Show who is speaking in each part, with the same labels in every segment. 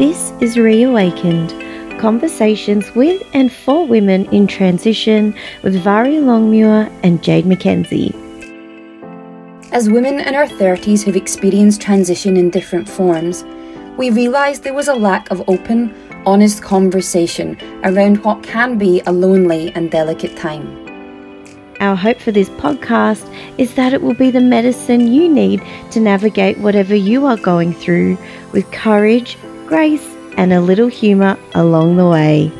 Speaker 1: This is Reawakened conversations with and for women in transition with Vari Longmuir and Jade McKenzie.
Speaker 2: As women in our 30s who've experienced transition in different forms, we realised there was a lack of open, honest conversation around what can be a lonely and delicate time.
Speaker 1: Our hope for this podcast is that it will be the medicine you need to navigate whatever you are going through with courage, grace, and a little humour along the way.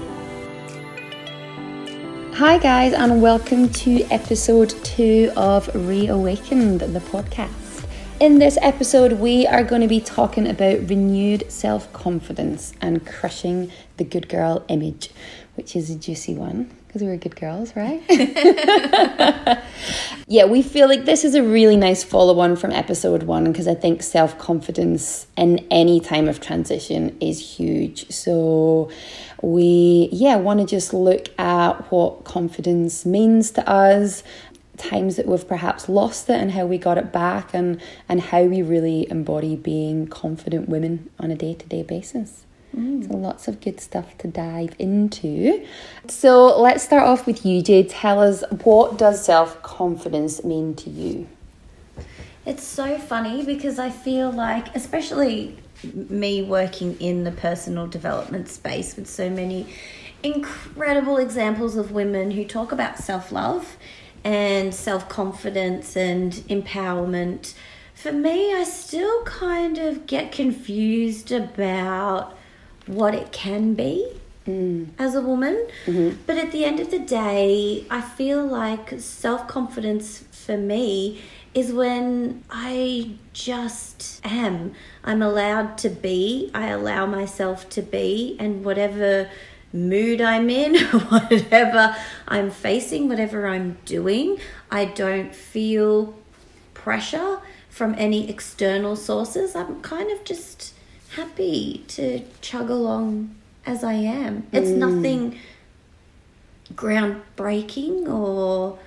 Speaker 2: Hi, guys, and welcome to episode two of Reawakened, the podcast. In this episode, we are going to be talking about renewed self confidence and crushing the good girl image, which is a juicy one because we were good girls, right? yeah, we feel like this is a really nice follow on from episode one because I think self confidence in any time of transition is huge. So, we, yeah, want to just look at what confidence means to us, times that we've perhaps lost it and how we got it back, and, and how we really embody being confident women on a day to day basis. Mm. So lots of good stuff to dive into. So let's start off with you, Jade. Tell us what does self confidence mean to you?
Speaker 3: It's so funny because I feel like, especially me working in the personal development space with so many incredible examples of women who talk about self love and self confidence and empowerment. For me, I still kind of get confused about what it can be mm. as a woman. Mm-hmm. But at the end of the day, I feel like self confidence for me is when I just am. I'm allowed to be, I allow myself to be, and whatever mood I'm in, whatever I'm facing, whatever I'm doing, I don't feel pressure from any external sources. I'm kind of just happy to chug along as I am. It's mm. nothing groundbreaking or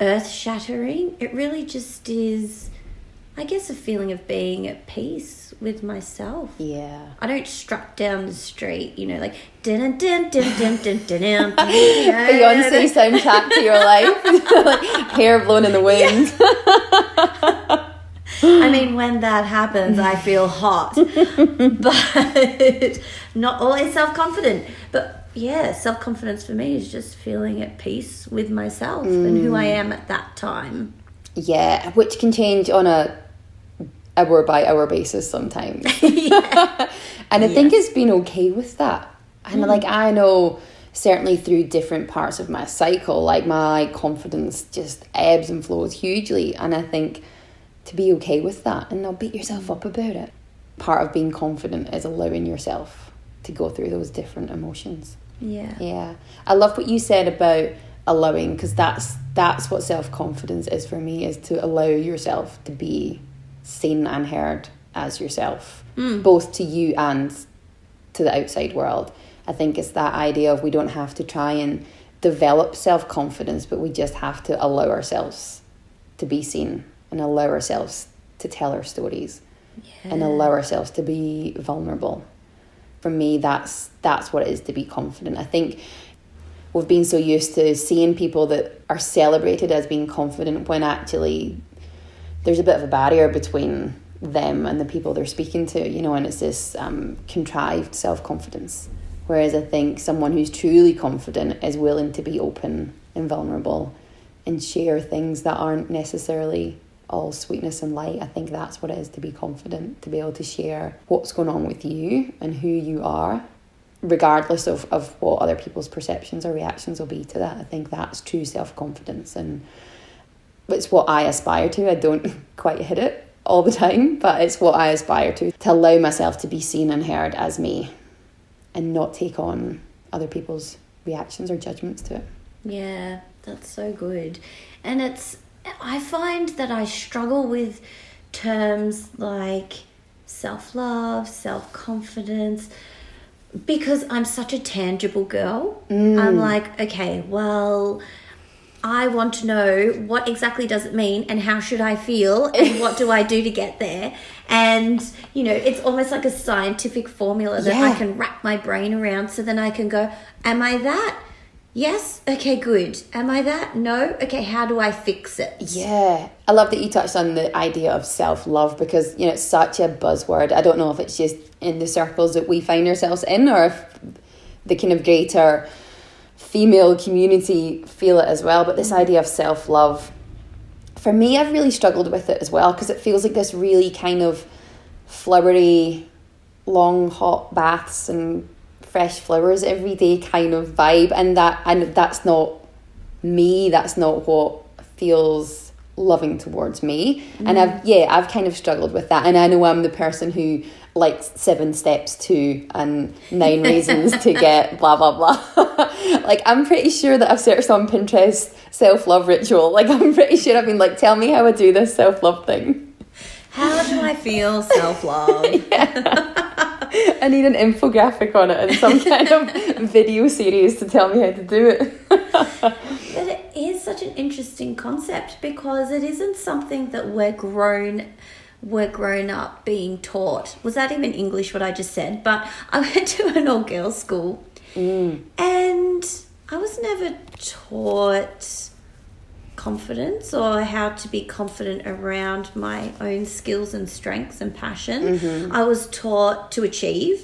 Speaker 3: earth shattering. It really just is, I guess, a feeling of being at peace with myself.
Speaker 2: Yeah.
Speaker 3: I don't strut down the street, you know, like dun dun dun dun dun dun dun. Beyonce
Speaker 2: soundtrack to your life, like hair blown in the wind.
Speaker 3: I mean, when that happens, I feel hot, but not always self confident. But yeah, self confidence for me is just feeling at peace with myself mm. and who I am at that time.
Speaker 2: Yeah, which can change on a hour by hour basis sometimes. and I yes. think it's been okay with that. And mm. like, I know certainly through different parts of my cycle, like my confidence just ebbs and flows hugely. And I think to be okay with that and not beat yourself up about it. Part of being confident is allowing yourself to go through those different emotions.
Speaker 3: Yeah.
Speaker 2: Yeah. I love what you said about allowing because that's that's what self-confidence is for me is to allow yourself to be seen and heard as yourself mm. both to you and to the outside world. I think it's that idea of we don't have to try and develop self-confidence but we just have to allow ourselves to be seen and allow ourselves to tell our stories yeah. and allow ourselves to be vulnerable. For me, that's that's what it is to be confident. I think we've been so used to seeing people that are celebrated as being confident when actually there's a bit of a barrier between them and the people they're speaking to, you know, and it's this um, contrived self confidence. Whereas I think someone who's truly confident is willing to be open and vulnerable and share things that aren't necessarily all sweetness and light. I think that's what it is to be confident, to be able to share what's going on with you and who you are, regardless of, of what other people's perceptions or reactions will be to that. I think that's true self confidence and it's what I aspire to. I don't quite hit it all the time, but it's what I aspire to to allow myself to be seen and heard as me and not take on other people's reactions or judgments to it.
Speaker 3: Yeah, that's so good. And it's I find that I struggle with terms like self love, self confidence, because I'm such a tangible girl. Mm. I'm like, okay, well, I want to know what exactly does it mean and how should I feel and what do I do to get there. And, you know, it's almost like a scientific formula that I can wrap my brain around so then I can go, Am I that? Yes. Okay, good. Am I that? No. Okay, how do I fix it?
Speaker 2: Yeah, I love that you touched on the idea of self love because you know it's such a buzzword. I don't know if it's just in the circles that we find ourselves in, or if the kind of greater female community feel it as well. But this mm-hmm. idea of self love, for me, I've really struggled with it as well because it feels like this really kind of flowery, long hot baths and fresh flowers every day kind of vibe, and that and that's not me that's not what feels loving towards me. And mm. i've yeah i've kind of struggled with that and i know i'm the person who likes seven steps to and nine reasons to get blah blah blah. Like i'm pretty sure that i've searched on pinterest self-love ritual. Like i'm pretty sure i've been like tell me how i do this self-love thing.
Speaker 3: How do I feel self love?
Speaker 2: i need an infographic on it and some kind of video series to tell me how to do it
Speaker 3: But it is such an interesting concept because it isn't something that we're grown we're grown up being taught. Was that even English what I just said? But I went to an all girls school mm. and I was never taught confidence or how to be confident around my own skills and strengths and passion. Mm-hmm. I was taught to achieve.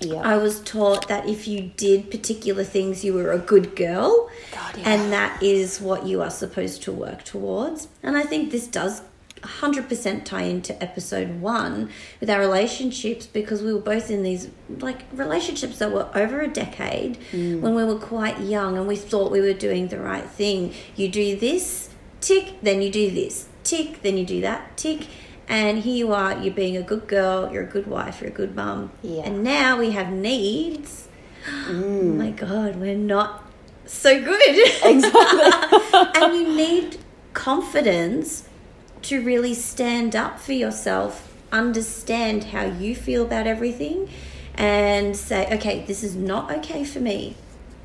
Speaker 2: yeah
Speaker 3: I was taught that if you did particular things, you were a good girl,
Speaker 2: God, yeah.
Speaker 3: and that is what you are supposed to work towards. And I think this does 100% tie into episode one with our relationships because we were both in these like relationships that were over a decade mm. when we were quite young and we thought we were doing the right thing. You do this, tick, then you do this, tick, then you do that, tick. And here you are, you're being a good girl, you're a good wife, you're a good mum.
Speaker 2: Yeah.
Speaker 3: And now we have needs. Oh my god, we're not so good. Exactly. and you need confidence to really stand up for yourself, understand how you feel about everything, and say, okay, this is not okay for me.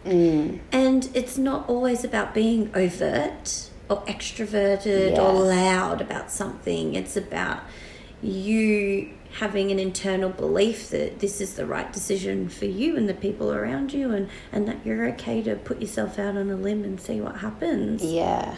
Speaker 3: Mm. And it's not always about being overt or extroverted or loud about something. It's about you having an internal belief that this is the right decision for you and the people around you and, and that you're okay to put yourself out on a limb and see what happens.
Speaker 2: Yeah.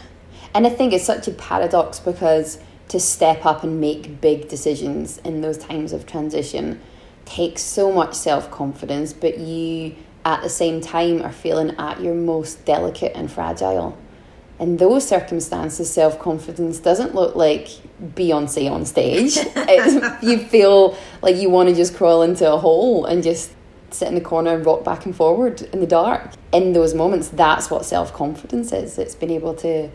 Speaker 2: And I think it's such a paradox because to step up and make big decisions in those times of transition takes so much self confidence, but you at the same time are feeling at your most delicate and fragile. In those circumstances, self confidence doesn't look like Beyonce on stage. You feel like you want to just crawl into a hole and just sit in the corner and rock back and forward in the dark. In those moments, that's what self confidence is. It's being able to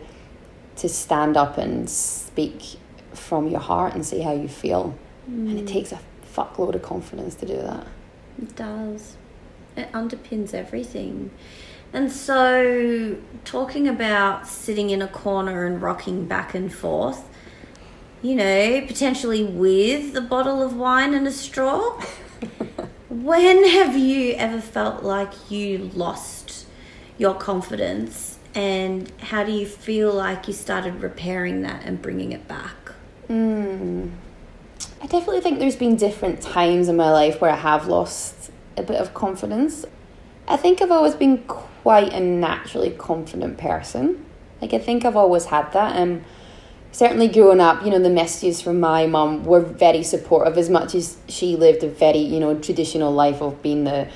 Speaker 2: to stand up and speak from your heart and say how you feel. And it mm. takes a fuckload of confidence to do that.
Speaker 3: It does. It underpins everything. And so, talking about sitting in a corner and rocking back and forth, you know, potentially with a bottle of wine and a straw. when have you ever felt like you lost your confidence? And how do you feel like you started repairing that and bringing it back? Hmm.
Speaker 2: I definitely think there's been different times in my life where I have lost a bit of confidence. I think I've always been quite a naturally confident person. Like I think I've always had that. And certainly growing up, you know, the messages from my mum were very supportive as much as she lived a very, you know, traditional life of being the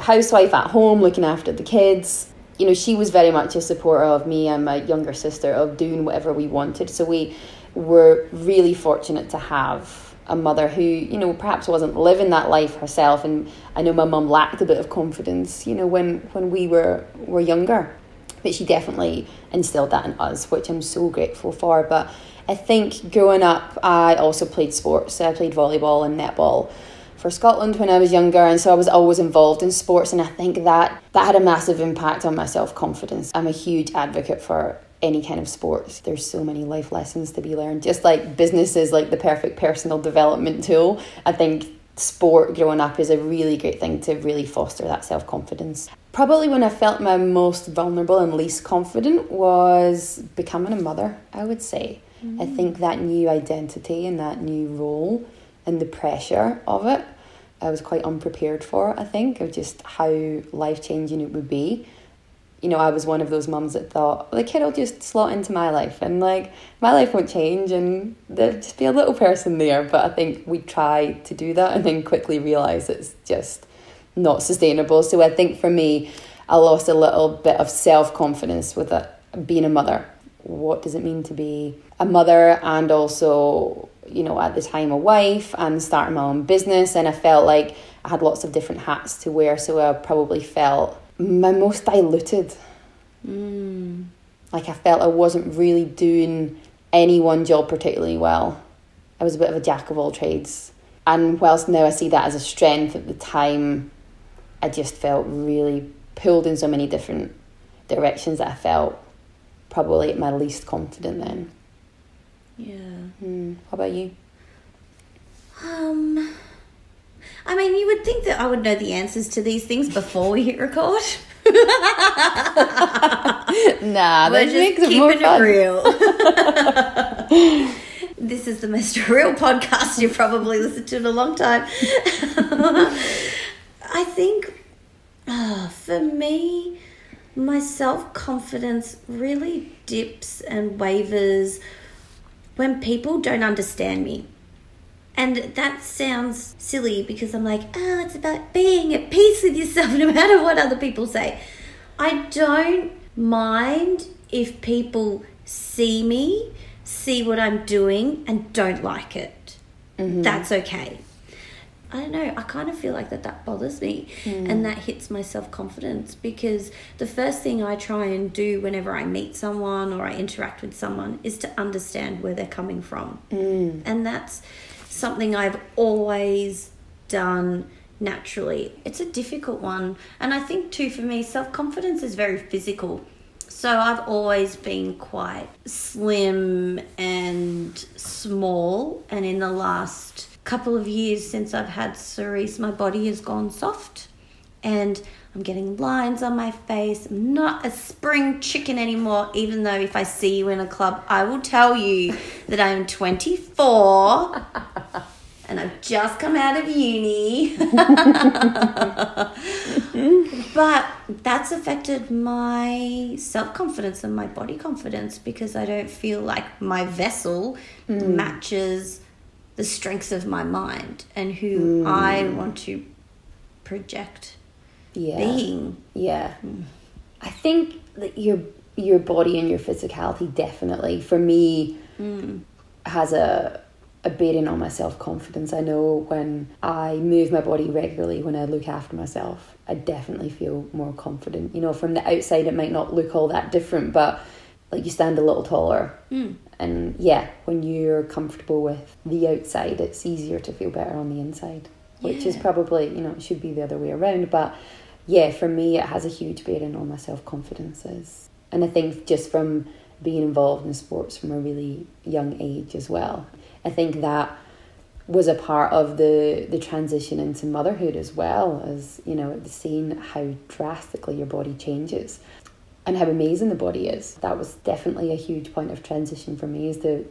Speaker 2: housewife at home, looking after the kids. You know, she was very much a supporter of me and my younger sister of doing whatever we wanted. So we were really fortunate to have a mother who, you know, perhaps wasn't living that life herself. And I know my mum lacked a bit of confidence, you know, when, when we were, were younger. But she definitely instilled that in us, which I'm so grateful for. But I think growing up, I also played sports. So I played volleyball and netball for Scotland when I was younger, and so I was always involved in sports, and I think that that had a massive impact on my self confidence. I'm a huge advocate for any kind of sports. There's so many life lessons to be learned. Just like business is like the perfect personal development tool, I think sport growing up is a really great thing to really foster that self confidence. Probably when I felt my most vulnerable and least confident was becoming a mother, I would say. I mm. think that new identity and that new role and the pressure of it, I was quite unprepared for, I think, of just how life changing it would be. You know, I was one of those mums that thought, the kid will just slot into my life and like my life won't change and there'll just be a little person there. But I think we try to do that and then quickly realise it's just not sustainable. So I think for me, I lost a little bit of self confidence with it, being a mother. What does it mean to be a mother and also, you know, at the time a wife and starting my own business? And I felt like I had lots of different hats to wear, so I probably felt my most diluted.
Speaker 3: Mm.
Speaker 2: Like I felt I wasn't really doing any one job particularly well. I was a bit of a jack of all trades. And whilst now I see that as a strength at the time, I just felt really pulled in so many different directions that I felt probably at my least confident then.
Speaker 3: Yeah.
Speaker 2: Hmm. How about you?
Speaker 3: Um, I mean, you would think that I would know the answers to these things before we hit record.
Speaker 2: Nah,
Speaker 3: We're
Speaker 2: that
Speaker 3: just
Speaker 2: makes it more
Speaker 3: it
Speaker 2: fun.
Speaker 3: real. this is the most real podcast you've probably listened to in a long time. I think uh, for me, my self confidence really dips and wavers when people don't understand me. And that sounds silly because I'm like, oh, it's about being at peace with yourself no matter what other people say. I don't mind if people see me, see what I'm doing, and don't like it. Mm-hmm. That's okay. I don't know. I kind of feel like that that bothers me hmm. and that hits my self confidence because the first thing I try and do whenever I meet someone or I interact with someone is to understand where they're coming from. Hmm. And that's something I've always done naturally. It's a difficult one. And I think, too, for me, self confidence is very physical. So I've always been quite slim and small. And in the last couple of years since I've had Cerise, my body has gone soft. And I'm getting lines on my face. I'm not a spring chicken anymore, even though if I see you in a club, I will tell you that I am 24 and I've just come out of uni. but that's affected my self confidence and my body confidence because I don't feel like my vessel hmm. matches the strengths of my mind and who hmm. I want to project
Speaker 2: Yeah.
Speaker 3: being.
Speaker 2: Yeah. Hmm. I think that your your body and your physicality definitely for me hmm. has a a bearing on my self confidence. I know when I move my body regularly, when I look after myself, I definitely feel more confident. You know, from the outside it might not look all that different, but like you stand a little taller. And yeah, when you're comfortable with the outside, it's easier to feel better on the inside. Which is probably, you know, it should be the other way around. But yeah, for me, it has a huge bearing on my self confidences. And I think just from being involved in sports from a really young age as well, I think that was a part of the the transition into motherhood as well as you know seeing how drastically your body changes and how amazing the body is that was definitely a huge point of transition for me is that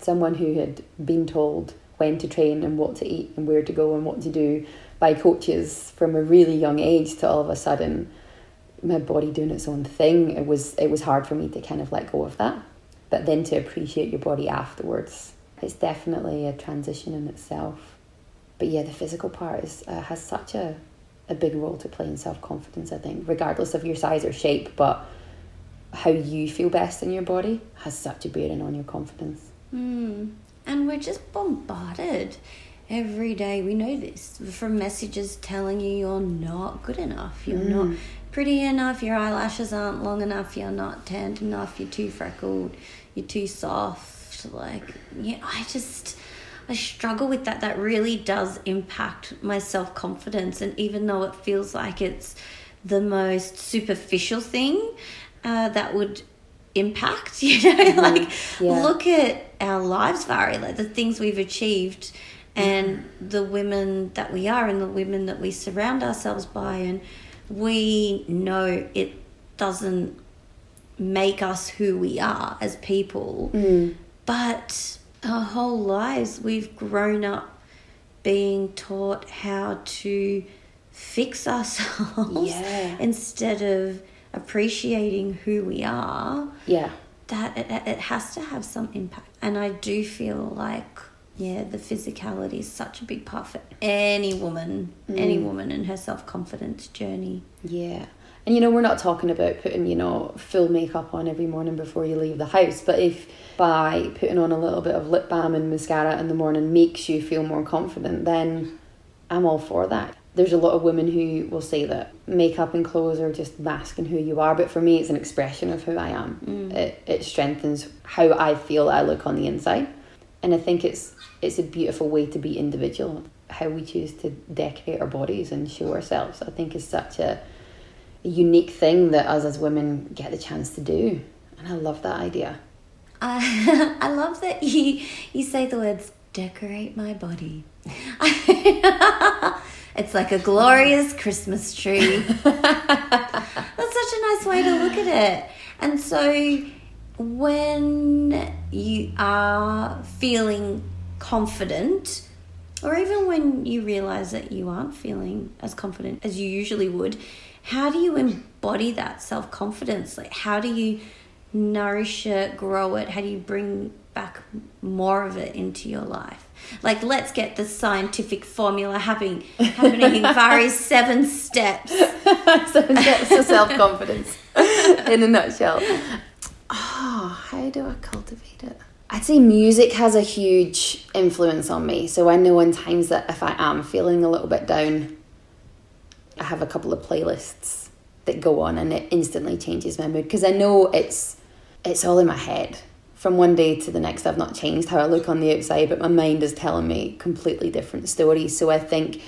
Speaker 2: someone who had been told when to train and what to eat and where to go and what to do by coaches from a really young age to all of a sudden my body doing its own thing. It was it was hard for me to kind of let go of that. But then to appreciate your body afterwards it's definitely a transition in itself. But yeah the physical part is uh, has such a a big role to play in self-confidence i think regardless of your size or shape but how you feel best in your body has such a bearing on your confidence
Speaker 3: Mm. And we're just bombarded every day. We know this from messages telling you you're not good enough, you're not pretty enough, your eyelashes aren't long enough, you're not tanned enough, you're too freckled, you're too soft. Like, yeah, I just. I struggle with that. That really does impact my self confidence. And even though it feels like it's the most superficial thing uh, that would impact, you know, mm-hmm. like
Speaker 2: Yeah.
Speaker 3: look at our lives, Vari, like the things we've achieved and mm-hmm. the women that we are and the women that we surround ourselves by. And we know it doesn't make us who we are as people, mm. But our whole lives, we've grown up being taught how to fix ourselves
Speaker 2: Yeah.
Speaker 3: instead of appreciating who we are
Speaker 2: Yeah.
Speaker 3: that it, it has to have some impact. And I do feel like, yeah, the physicality is such a big part for any woman, mm. any woman in her self confidence journey.
Speaker 2: Yeah. And you know, we're not talking about putting, you know, full makeup on every morning before you leave the house, but if by putting on a little bit of lip balm and mascara in the morning makes you feel more confident, then I'm all for that. There's a lot of women who will say that makeup and clothes are just masking who you are, but for me, it's an expression of who I am. Mm. It, it strengthens how I feel I look on the inside. And I think it's it's a beautiful way to be individual. How we choose to decorate our bodies and show ourselves, I think, is such a, a unique thing that us as women get the chance to do. And I love that idea.
Speaker 3: I, I love that you, you say the words decorate my body. it's like a glorious Christmas tree. That's such a nice way to look at it. And so when you are feeling confident, or even when you realize that you aren't feeling as confident as you usually would, how do you embody that self confidence? Like, how do you nourish it, grow it? How do you bring back more of it into your life? Like, let's get the scientific formula having happening various seven steps.
Speaker 2: seven steps to self confidence in a nutshell. Oh, how do I cultivate it? I'd say music has a huge influence on me. So I know in times that if I am feeling a little bit down, I have a couple of playlists that go on and it instantly changes my mood because I know it's it's all in my head. From one day to the next, I've not changed how I look on the outside, but my mind is telling me completely different stories. So I think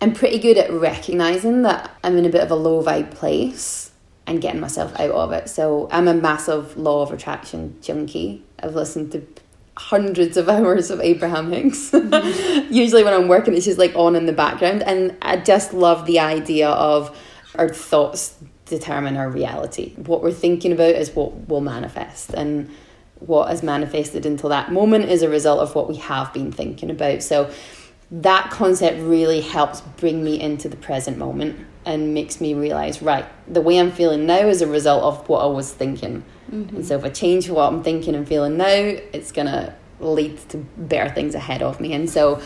Speaker 2: I'm pretty good at recognizing that I'm in a bit of a low vibe place and getting myself out of it. So I'm a massive law of attraction junkie. I've listened to hundreds of hours of Abraham Hicks. Usually when I'm working, it's just like on in the background. And I just love the idea of our thoughts determine our reality. What we're thinking about is what will manifest. And what has manifested until that moment is a result of what we have been thinking about. So that concept really helps bring me into the present moment and makes me realize right the way i'm feeling now is a result of what i was thinking mm-hmm. and so if i change what i'm thinking and feeling now it's going to lead to better things ahead of me and so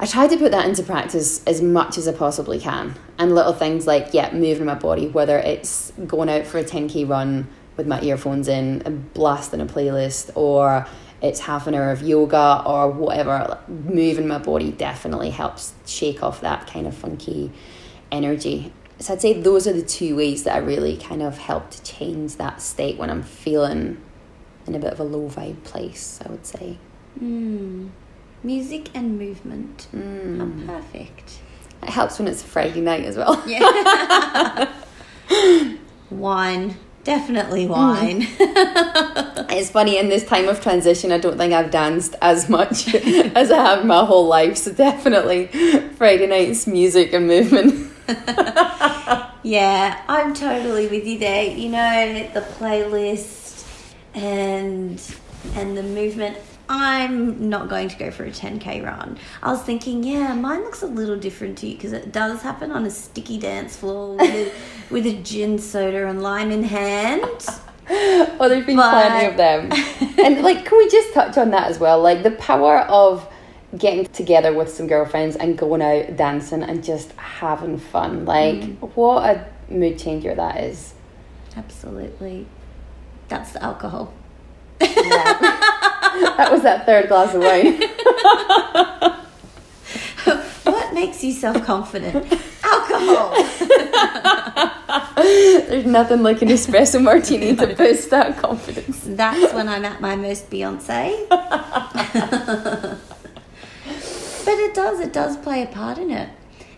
Speaker 2: i try to put that into practice as much as i possibly can and little things like yeah moving my body whether it's going out for a 10k run with my earphones in and blasting a playlist or it's half an hour of yoga or whatever moving my body definitely helps shake off that kind of funky energy so i'd say those are the two ways that i really kind of help to change that state when i'm feeling in a bit of a low vibe place i would say
Speaker 3: Mm. Music and movement.
Speaker 2: mm.
Speaker 3: How perfect.
Speaker 2: it helps when it's a friday night as well
Speaker 3: Yeah. wine. Definitely wine.
Speaker 2: It's funny in this time of transition. I don't think I've danced as much as I have my whole life. So definitely Friday nights, music and movement.
Speaker 3: yeah, I'm totally with you there. You know, the playlist and and the movement. I'm not going to go for a 10k run. I was thinking, yeah, mine looks a little different to you because it does happen on a sticky dance floor with a, with a gin soda and lime in hand.
Speaker 2: Oh, there's been
Speaker 3: But-
Speaker 2: plenty of them. and like, can we just touch on that as well? Like the power of getting together with some girlfriends and going out dancing and just having fun. Like, mm-hmm. what a mood changer that is.
Speaker 3: Absolutely. That's the alcohol.
Speaker 2: Yeah. that was that third glass of wine.
Speaker 3: What makes you self confident? Alcohol.
Speaker 2: There's nothing like an espresso martini to boost that confidence.
Speaker 3: That's when I'm at my most Beyonce. but it does, it does play a part in it.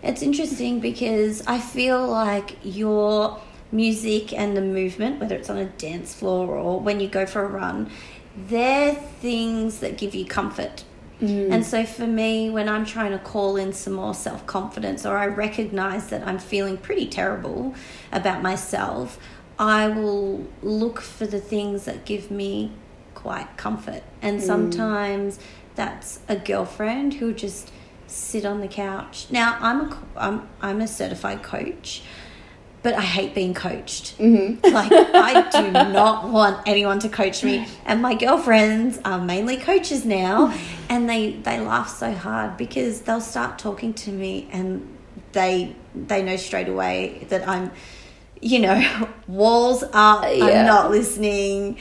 Speaker 3: It's interesting because I feel like your music and the movement, whether it's on a dance floor or when you go for a run, they're things that give you comfort. Mm. And so for me, when I'm trying to call in some more self confidence or I recognize that I'm feeling pretty terrible about myself, I will look for the things that give me quite comfort. And mm. sometimes that's a girlfriend who'll just sit on the couch. Now, I'm a, I'm, I'm a certified coach, but I hate being coached. Mm-hmm. Like, I do not want anyone to coach me. And my girlfriends are mainly coaches now, mm-hmm. and they, they laugh so hard because they'll start talking to me and they they know straight away that I'm, you know, walls up,
Speaker 2: Yeah.
Speaker 3: I'm not listening.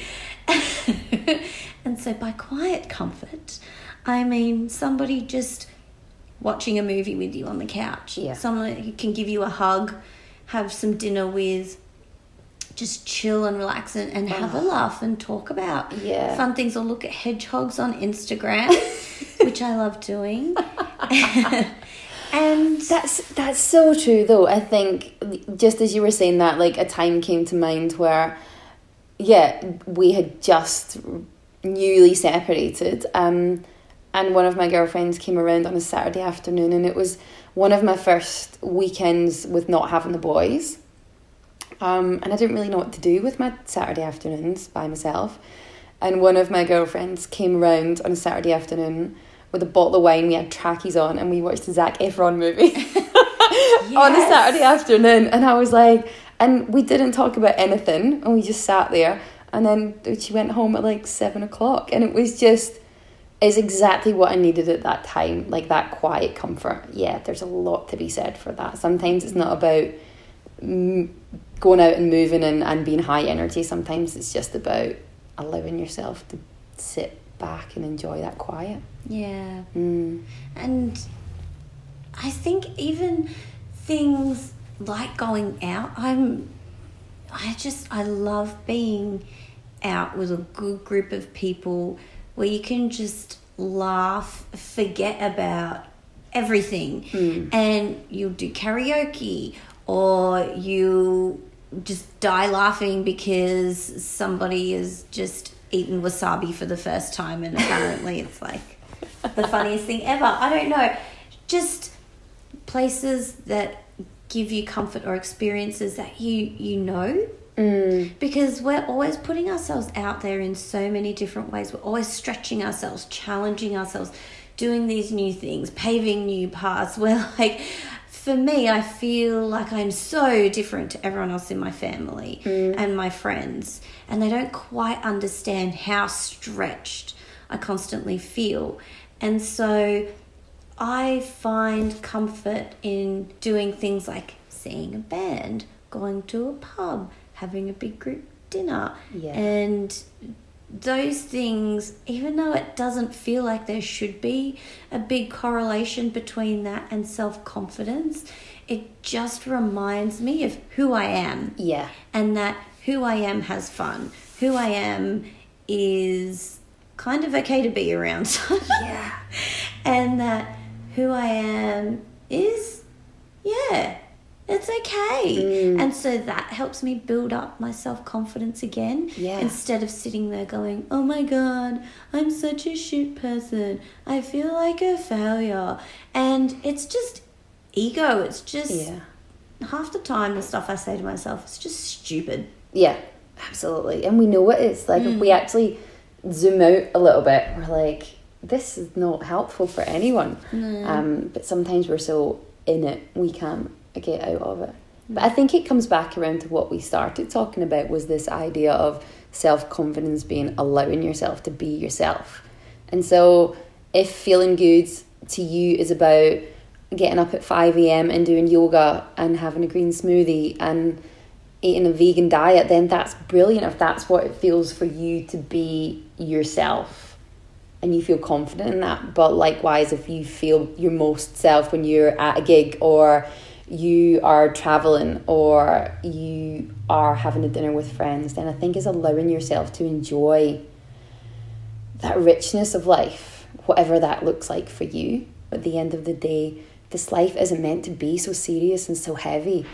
Speaker 3: and so by quiet comfort, I mean somebody just watching a movie with you on the couch.
Speaker 2: Yeah.
Speaker 3: Someone who can give you a hug, have some dinner with, just chill and relax and, and have a laugh and talk about
Speaker 2: Yeah.
Speaker 3: fun things or look at hedgehogs on Instagram, which I love doing. and
Speaker 2: That's that's so true though. I think just as you were saying that, like a time came to mind where, yeah, we had just newly separated, um, and one of my girlfriends came around on a Saturday afternoon, and it was one of my first weekends with not having the boys. Um, and I didn't really know what to do with my Saturday afternoons by myself. And one of my girlfriends came around on a Saturday afternoon with a bottle of wine. We had trackies on, and we watched the Zac Efron movie on a Saturday afternoon. And I was like, and we didn't talk about anything, and we just sat there. And then she went home at like seven o'clock, and it was just is exactly what I needed at that time, like that quiet comfort. Yeah, there's a lot to be said for that. Sometimes it's not about going out and moving and, and being high energy. Sometimes it's just about allowing yourself to sit back and enjoy that quiet.
Speaker 3: yeah.
Speaker 2: Mm.
Speaker 3: And I think even things like going out, I'm I just I love being out with a good group of people where you can just laugh, forget about everything. Hmm. And you'll do karaoke or you just die laughing because somebody has just eaten wasabi for the first time and apparently it's like the funniest thing ever. I don't know. Just places that give you comfort or experiences that you you know
Speaker 2: Mm.
Speaker 3: because we're always putting ourselves out there in so many different ways. We're always stretching ourselves, challenging ourselves, doing these new things, paving new paths. We're like, for me, I feel like I'm so different to everyone else in my family and my friends, and they don't quite understand how stretched I constantly feel. And so I find comfort in doing things like seeing a band, going to a pub, having a big group dinner.
Speaker 2: Yeah.
Speaker 3: And those things, even though it doesn't feel like there should be a big correlation between that and self confidence, it just reminds me of who I am
Speaker 2: Yeah.
Speaker 3: and that who I am has fun. Who I am is kind of okay to be around.
Speaker 2: Yeah.
Speaker 3: and that who I am is, yeah, it's okay. And so that helps me build up my self confidence again.
Speaker 2: Yeah.
Speaker 3: Instead of sitting there going, oh my God, I'm such a shit person. I feel like a failure. And it's just ego. It's just
Speaker 2: Yeah.
Speaker 3: half the time the stuff I say to myself is just stupid.
Speaker 2: Yeah, absolutely. And we know what it is. Like, if we actually zoom out a little bit, we're like, this is not helpful for anyone. Um, but sometimes we're so in it, we can't get out of it. But I think it comes back around to what we started talking about was this idea of self confidence being allowing yourself to be yourself. And so, if feeling good to you is about getting up at 5 a.m. and doing yoga and having a green smoothie and eating a vegan diet, then that's brilliant if that's what it feels for you to be yourself and you feel confident in that. But likewise, if you feel your most self when you're at a gig or you are traveling or you are having a dinner with friends, then I think is allowing yourself to enjoy that richness of life, whatever that looks like for you. At the end of the day, this life isn't meant to be so serious and so heavy.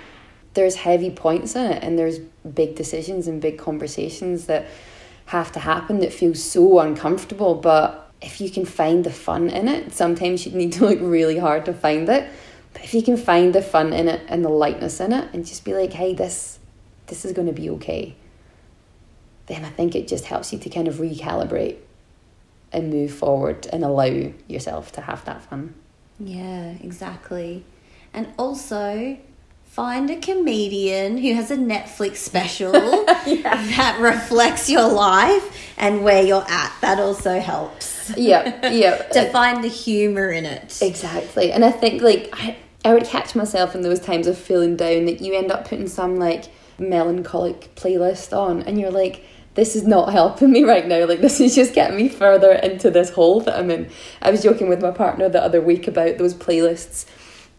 Speaker 2: There's heavy points in it, and there's big decisions and big conversations that have to happen that feel so uncomfortable. But if you can find the fun in it, sometimes you need to look really hard to find it. But if you can find the fun in it and the lightness in it, and just be like, hey, this, this is going to be okay then I think it just helps you to kind of recalibrate and move forward and allow yourself to have that fun.
Speaker 3: Yeah, exactly. And also find a comedian who has a Netflix special that reflects your life and where you're at. That also helps.
Speaker 2: Yeah, yeah.
Speaker 3: to find the humor in it.
Speaker 2: Exactly. And I think like I, I would catch myself in those times of feeling down that you end up putting some like melancholic playlist on and you're like this is not helping me right now. Like, this is just getting me further into this hole that I'm in. I was joking with my partner the other week about those playlists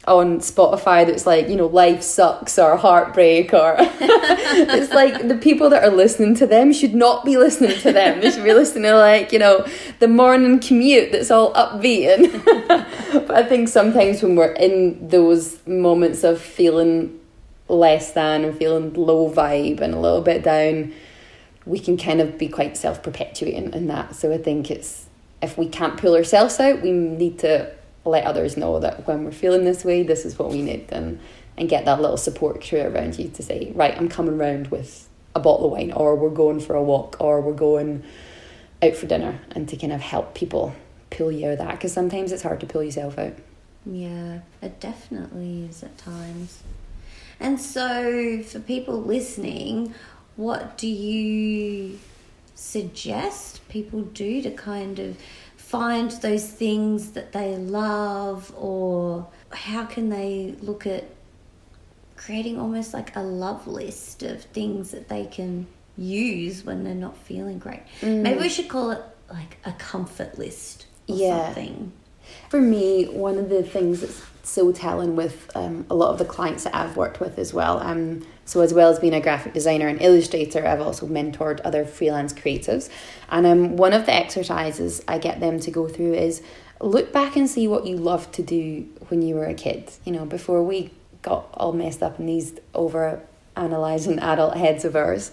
Speaker 2: on Spotify that's like, you know, life sucks or heartbreak or it's like the people that are listening to them should not be listening to them. They should be listening to like, you know, the morning commute that's all upbeat and but I think sometimes when we're in those moments of feeling less than and feeling low vibe and a little bit down, we can kind of be quite self perpetuating in that. So I think it's if we can't pull ourselves out, we need to let others know that when we're feeling this way, this is what we need, and and get that little support crew around you to say, right, I'm coming round with a bottle of wine, or we're going for a walk, or we're going out for dinner, and to kind of help people pull you out of that because sometimes it's hard to pull yourself out.
Speaker 3: Yeah, it definitely is at times. And so, for people listening, what do you suggest people do to kind of find those things that they love or how can they look at creating almost like a love list of things that they can use when they're not feeling great mm. maybe we should call it like a comfort list or yeah. something
Speaker 2: for me one of the things that's so telling with um, a lot of the clients that I've worked with as well. Um, so as well as being a graphic designer and illustrator, I've also mentored other freelance creatives. And um, one of the exercises I get them to go through is look back and see what you loved to do when you were a kid. You know, before we got all messed up in these over analyzing adult heads of ours.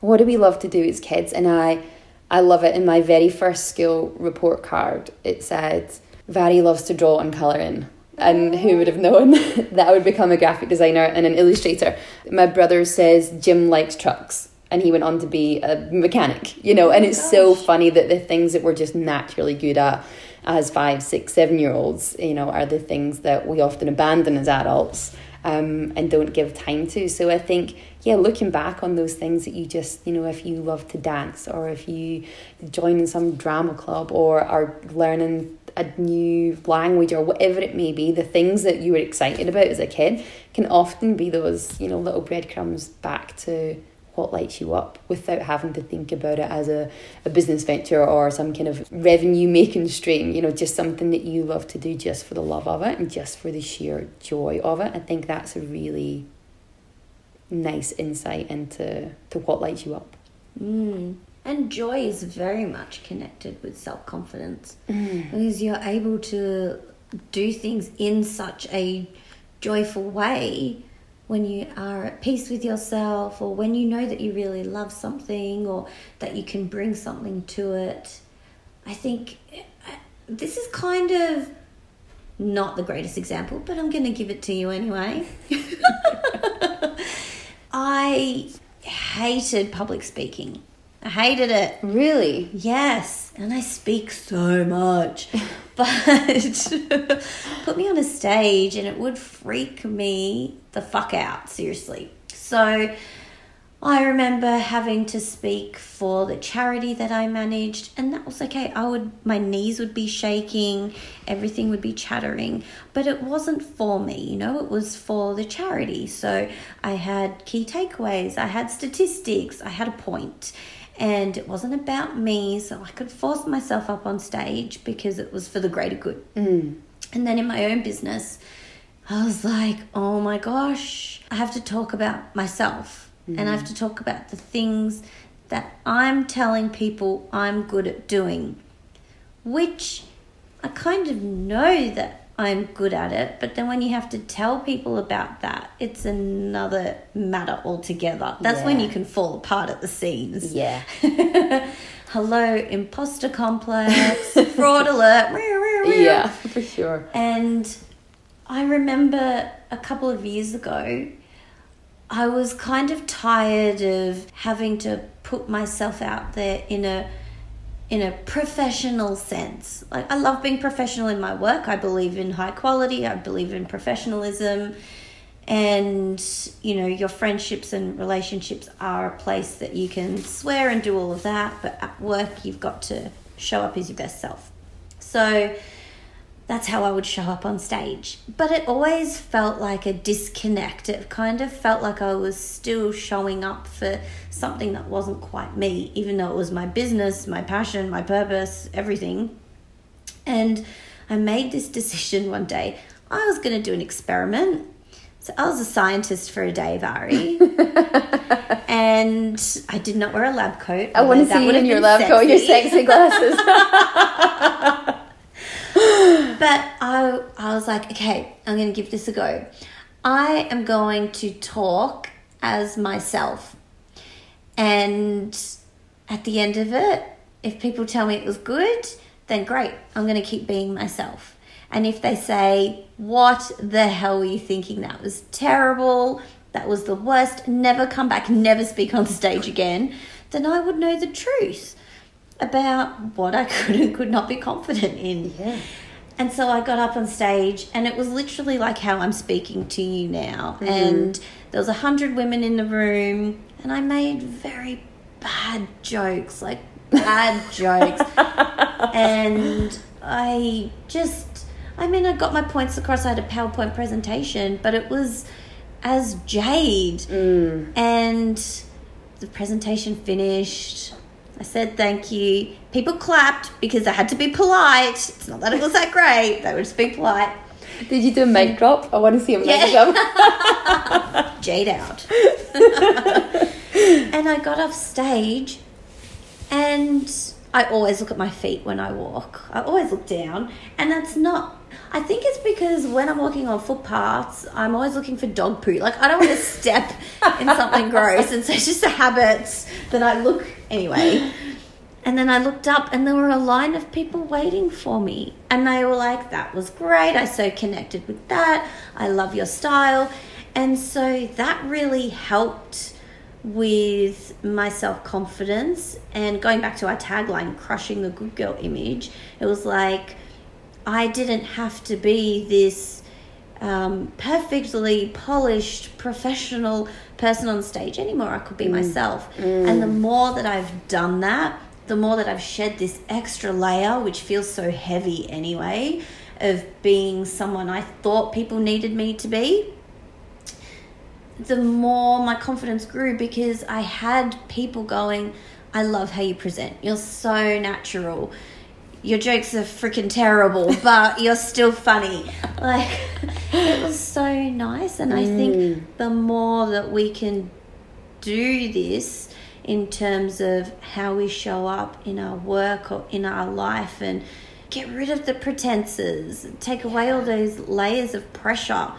Speaker 2: What do we love to do as kids? And I, I love it. In my very first school report card, it said, "Vari loves to draw and colour in." And who would have known that I would become a graphic designer and an illustrator. My brother says Jim likes trucks and he went on to be a mechanic, you know, and it's gosh. so funny that the things that we're just naturally good at as five, six, seven year olds, you know, are the things that we often abandon as adults um, and don't give time to. So I think, yeah, looking back on those things that you just, you know, if you love to dance or if you join in some drama club or are learning a new language or whatever it may be, the things that you were excited about as a kid can often be those, you know, little breadcrumbs back to what lights you up without having to think about it as a, a business venture or some kind of revenue making stream, you know, just something that you love to do just for the love of it and just for the sheer joy of it. I think that's a really nice insight into to what lights you up.
Speaker 3: Mm. And joy is very much connected with self confidence mm. because you're able to do things in such a joyful way when you are at peace with yourself or when you know that you really love something or that you can bring something to it. I think uh, this is kind of not the greatest example, but I'm going to give it to you anyway. I hated public speaking. I hated it.
Speaker 2: Really?
Speaker 3: Yes. And I speak so much. But put me on a stage and it would freak me the fuck out, seriously. So I remember having to speak for the charity that I managed, and that was okay. I would, my knees would be shaking, everything would be chattering, but it wasn't for me, you know, it was for the charity. So I had key takeaways, I had statistics, I had a point, and it wasn't about me, so I could force myself up on stage because it was for the greater good.
Speaker 2: Mm.
Speaker 3: And then in my own business, I was like, oh my gosh, I have to talk about myself mm. and I have to talk about the things that I'm telling people I'm good at doing, which I kind of know that I'm good at it. But then when you have to tell people about that, it's another matter altogether. That's yeah. when you can fall apart at the seams.
Speaker 2: Yeah.
Speaker 3: Hello, imposter complex, fraud alert.
Speaker 2: yeah, for sure.
Speaker 3: And I remember a couple of years ago, I was kind of tired of having to put myself out there in a in a professional sense. Like I love being professional in my work. I believe in high quality. I believe in professionalism. And you know, your friendships and relationships are a place that you can swear and do all of that, but at work you've got to show up as your best self. So that's how I would show up on stage. But it always felt like a disconnect. It kind of felt like I was still showing up for something that wasn't quite me, even though it was my business, my passion, my purpose, everything. And I made this decision one day. I was going to do an experiment. So I was a scientist for a day, Vari. and I did not wear a lab coat.
Speaker 2: I want to see you in your lab sexy. coat, your sexy glasses.
Speaker 3: but I, I was like, okay, I'm going to give this a go. I am going to talk as myself. And at the end of it, if people tell me it was good, then great, I'm going to keep being myself. And if they say, What the hell were you thinking? That was terrible. That was the worst. Never come back, never speak on stage again. Then I would know the truth about what I could and could not be confident in.
Speaker 2: Yeah.
Speaker 3: And so I got up on stage, and it was literally like how I'm speaking to you now. Mm-hmm. And there was a hundred women in the room, and I made very bad jokes, like bad jokes. And I just, I mean, I got my points across. I had a PowerPoint presentation, but it was as Jade.
Speaker 2: Mm.
Speaker 3: And the presentation finished. I said thank you. People clapped because I had to be polite. It's not that it was that great. They were just being polite.
Speaker 2: Did you do a mic drop? I want to see a mic yeah.
Speaker 3: drop. Jade out. and I got off stage and I always look at my feet when I walk. I always look down. And that's not I think it's because when I'm walking on footpaths, I'm always looking for dog poo. Like I don't want to step in something gross, and so it's just a habit that I look anyway. And then I looked up, and there were a line of people waiting for me, and they were like, "That was great. I so connected with that. I love your style," and so that really helped with my self confidence. And going back to our tagline, "Crushing the good girl image," it was like I didn't have to be this um, perfectly polished professional person on stage anymore. I could be mm. myself. Mm. And the more that I've done that, the more that I've shed this extra layer, which feels so heavy anyway, of being someone I thought people needed me to be, the more my confidence grew because I had people going, I love how you present. You're so natural your jokes are freaking terrible, but you're still funny. Like, it was so nice. And I think mm. the more that we can do this in terms of how we show up in our work or in our life and get rid of the pretenses, take away all those layers of pressure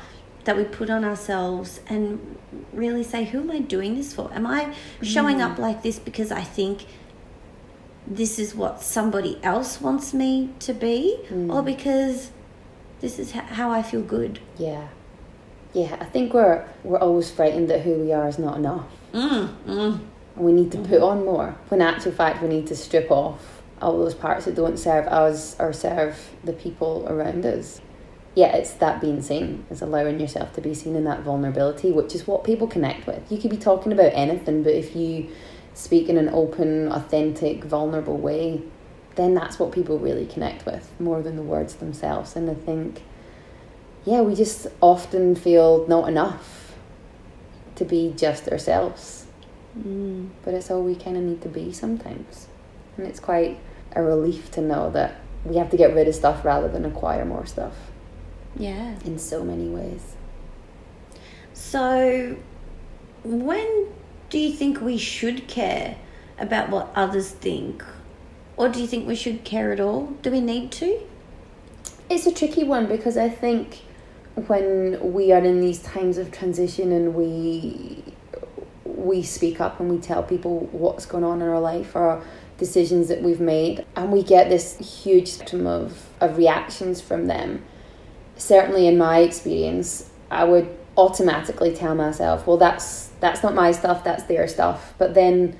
Speaker 3: that we put on ourselves and really say, who am I doing this for? Am I showing mm. up like this because I think this is what somebody else wants me to be mm. or because this is how I feel good.
Speaker 2: Yeah. Yeah, I think we're we're always frightened that who we are is not enough.
Speaker 3: Mm, mm.
Speaker 2: And we need to put on more. When actual fact we need to strip off all those parts that don't serve us or serve the people around us. Yeah, it's that being seen. It's allowing yourself to be seen in that vulnerability, which is what people connect with. You could be talking about anything, but if you speak in an open, authentic, vulnerable way, then that's what people really connect with more than the words themselves. And I think, yeah, we just often feel not enough to be just ourselves.
Speaker 3: Mm.
Speaker 2: But it's all we kind of need to be sometimes. And it's quite a relief to know that we have to get rid of stuff rather than acquire more stuff.
Speaker 3: Yeah.
Speaker 2: In so many ways.
Speaker 3: So, when do you think we should care about what others think? Or do you think we should care at all? Do we need to?
Speaker 2: It's a tricky one because I think when we are in these times of transition and we we speak up and we tell people what's going on in our life or decisions that we've made and we get this huge spectrum of, of reactions from them certainly in my experience i would automatically tell myself well that's that's not my stuff, that's their stuff. But then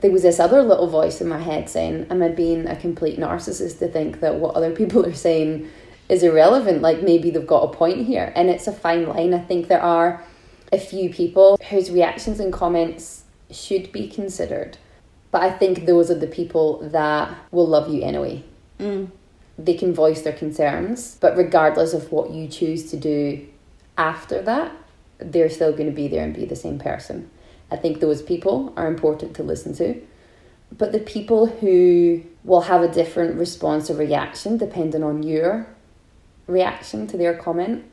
Speaker 2: there was this other little voice in my head saying, Am I being a complete narcissist to think that what other people are saying is irrelevant? Like maybe they've got a point here. And it's a fine line. I think there are a few people whose reactions and comments should be considered. But I think those are the people that will love you anyway.
Speaker 3: Mm.
Speaker 2: They can voice their concerns, but regardless of what you choose to do after that, they're still going to be there and be the same person. I think those people are important to listen to. But the people who will have a different response or reaction depending on your reaction to their comment,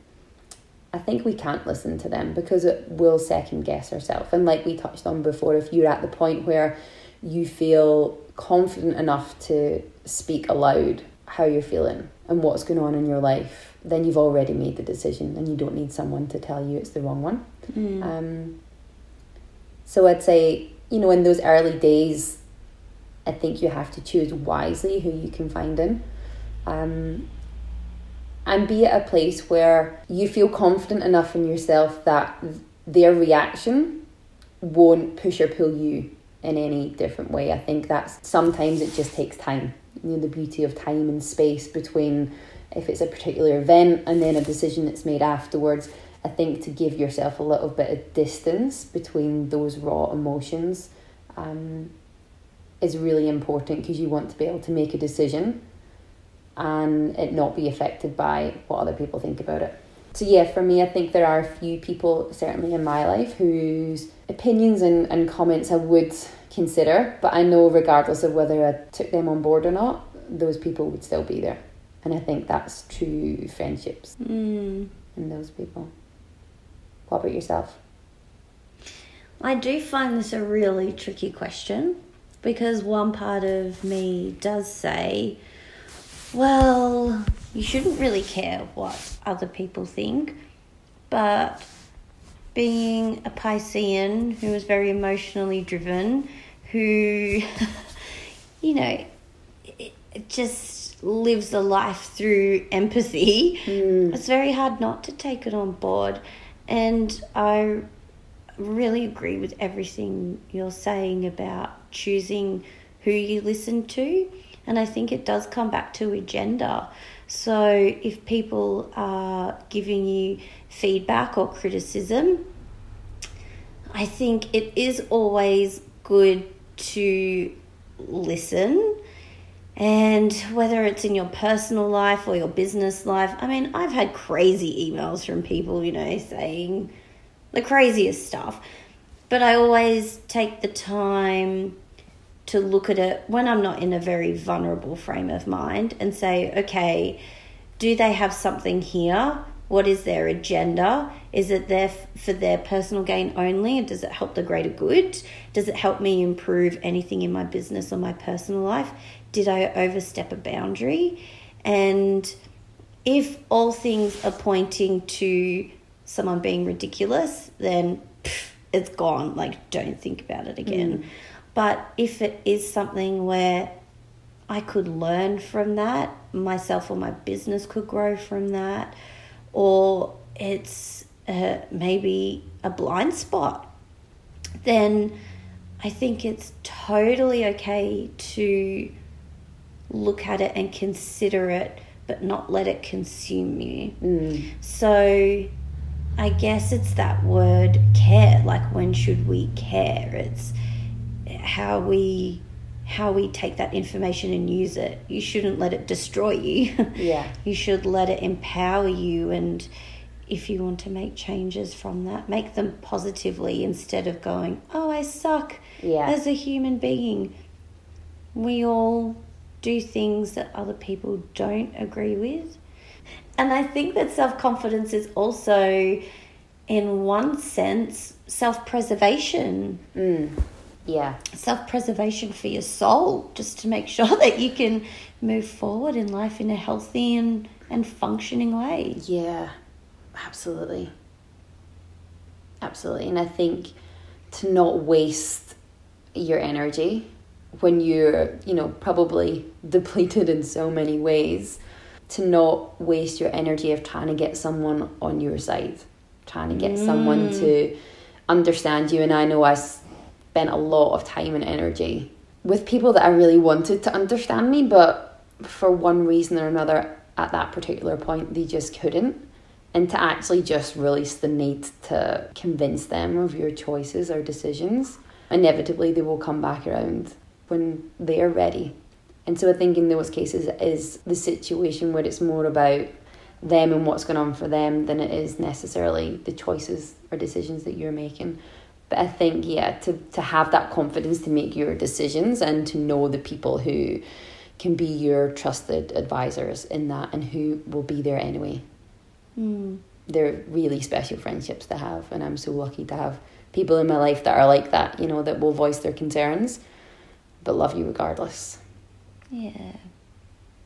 Speaker 2: I think we can't listen to them because it will second guess ourselves. And like we touched on before, if you're at the point where you feel confident enough to speak aloud how you're feeling and what's going on in your life, then you've already made the decision and you don't need someone to tell you it's the wrong one.
Speaker 3: Mm.
Speaker 2: Um, so I'd say, you know, in those early days, I think you have to choose wisely who you can find in. Um, and be at a place where you feel confident enough in yourself that their reaction won't push or pull you in any different way. I think that's sometimes it just takes time. You know, the beauty of time and space between if it's a particular event and then a decision that's made afterwards. I think to give yourself a little bit of distance between those raw emotions um, is really important because you want to be able to make a decision and it not be affected by what other people think about it. So yeah, for me, I think there are a few people certainly in my life whose opinions and, and comments I would consider, but I know regardless of whether I took them on board or not, those people would still be there. And I think that's true friendships
Speaker 3: Mm.
Speaker 2: in those people. What about yourself?
Speaker 3: I do find this a really tricky question because one part of me does say, well, you shouldn't really care what other people think, but being a Piscean who is very emotionally driven, who, you know, it, it just lives a life through empathy, hmm. it's very hard not to take it on board. And I really agree with everything you're saying about choosing who you listen to. And I think it does come back to agenda. So if people are giving you feedback or criticism, I think it is always good to listen. And whether it's in your personal life or your business life, I mean, I've had crazy emails from people, you know, saying the craziest stuff. But I always take the time to look at it when I'm not in a very vulnerable frame of mind and say, okay, do they have something here? What is their agenda? Is it there for their personal gain only? Does it help the greater good? Does it help me improve anything in my business or my personal life? Did I overstep a boundary? And if all things are pointing to someone being ridiculous, then pff, it's gone. Like, don't think about it again. But if it is something where I could learn from that, myself or my business could grow from that, or it's uh, maybe a blind spot, then I think it's totally okay to look at it and consider it, but not let it consume you.
Speaker 2: Mm.
Speaker 3: So I guess it's that word care. Like when should we care? It's how we how we take that information and use it. You shouldn't let it destroy you.
Speaker 2: Yeah.
Speaker 3: you should let it empower you and if you want to make changes from that, make them positively instead of going, "Oh, I suck."
Speaker 2: Yeah.
Speaker 3: As a human being, we all do things that other people don't agree with. And I think that self confidence is also, in one sense, self preservation.
Speaker 2: Mm. Yeah.
Speaker 3: Self preservation for your soul, just to make sure that you can move forward in life in a healthy and, and functioning way.
Speaker 2: Yeah, absolutely. Absolutely. And I think to not waste your energy when you're, you know, probably depleted in so many ways, to not waste your energy of trying to get someone on your side, trying to get someone mm. to understand you. And I know I spent a lot of time and energy with people that I really wanted to understand me, but for one reason or another, at that particular point, they just couldn't. And to actually just release the need to convince them of your choices or decisions, inevitably they will come back around when they are ready. And so I think in those cases is the situation where it's more about them and what's going on for them than it is necessarily the choices or decisions that you're making. But I think, yeah, to, to have that confidence to make your decisions and to know the people who can be your trusted advisors in that and who will be there anyway.
Speaker 3: Mm.
Speaker 2: They're really special friendships to have, and I'm so lucky to have people in my life that are like that, you know, that will voice their concerns but love you regardless.
Speaker 3: Yeah.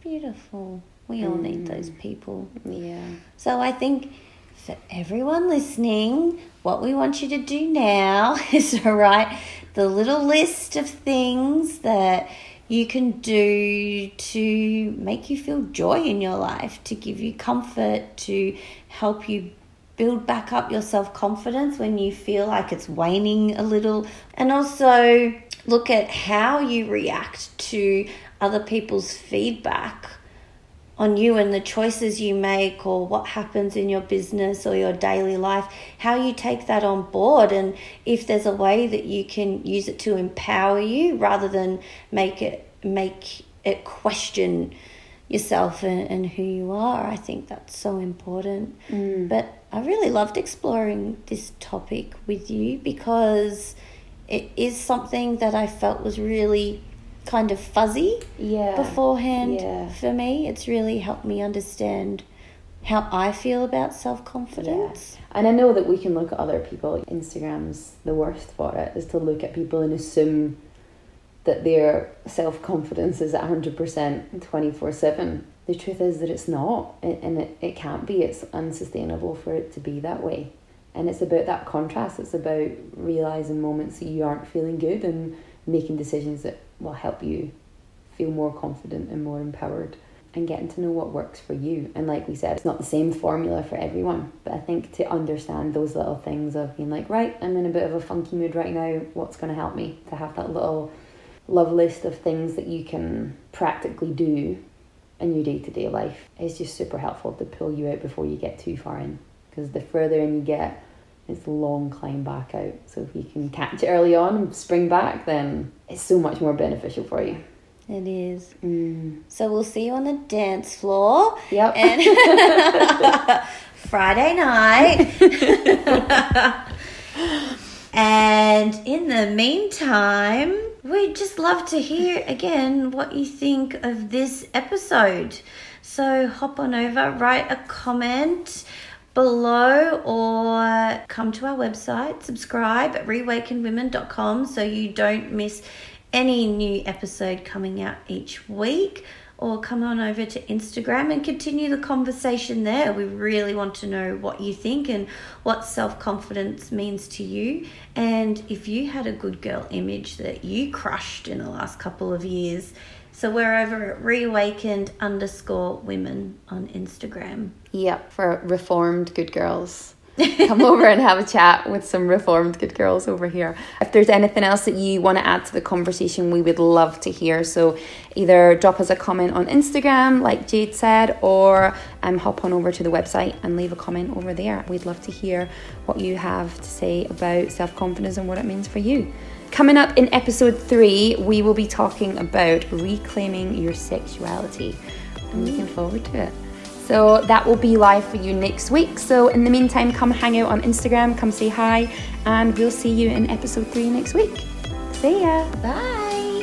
Speaker 3: Beautiful. We all need mm. those people.
Speaker 2: Yeah.
Speaker 3: So I think for everyone listening, what we want you to do now is to write the little list of things that you can do to make you feel joy in your life, to give you comfort, to help you build back up your self confidence when you feel like it's waning a little, and also look at how you react to other people's feedback on you and the choices you make or what happens in your business or your daily life, how you take that on board and if there's a way that you can use it to empower you rather than make it make it question yourself and, and who you are. I think that's so important.
Speaker 2: Mm.
Speaker 3: But I really loved exploring this topic with you because it is something that I felt was really kind of fuzzy
Speaker 2: Yeah.
Speaker 3: beforehand
Speaker 2: Yeah.
Speaker 3: for me. It's really helped me understand how I feel about self confidence.
Speaker 2: And I know that we can look at other people. Instagram's the worst for it, is to look at people and assume that their self confidence is at 100% 24 7. The truth is that it's not, and and it, it can't be. It's unsustainable for it to be that way. And it's about that contrast. It's about realizing moments that you aren't feeling good and making decisions that will help you feel more confident and more empowered and getting to know what works for you. And like we said, it's not the same formula for everyone, but I think to understand those little things of being like, right, I'm in a bit of a funky mood right now, what's going to help me? To have that little love list of things that you can practically do in your day to day life is just super helpful to pull you out before you get too far in. Because the further in you get, it's a long climb back out. So if you can catch it early on and spring back, then it's so much more beneficial for you.
Speaker 3: It is.
Speaker 2: Mm.
Speaker 3: So we'll see you on the dance floor.
Speaker 2: Yep.
Speaker 3: And Friday night. and in the meantime, we'd just love to hear again what you think of this episode. So hop on over, write a comment below or come to our website, subscribe at reawakenwomen.com so you don't miss any new episode coming out each week or come on over to Instagram and continue the conversation there. We really want to know what you think and what self confidence means to you. And if you had a good girl image that you crushed in the last couple of years. So we're over at reawakened underscore women on Instagram.
Speaker 2: Yep, for reformed good girls. Come over and have a chat with some reformed good girls over here. If there's anything else that you want to add to the conversation, we would love to hear. So either drop us a comment on Instagram, like Jade said, or um, hop on over to the website and leave a comment over there. We'd love to hear what you have to say about self confidence and what it means for you. Coming up in episode three, we will be talking about reclaiming your sexuality. I'm looking forward to it. So that will be live for you next week. So in the meantime, come hang out on Instagram, come say hi, and we'll see you in episode three next week. See ya.
Speaker 3: Bye.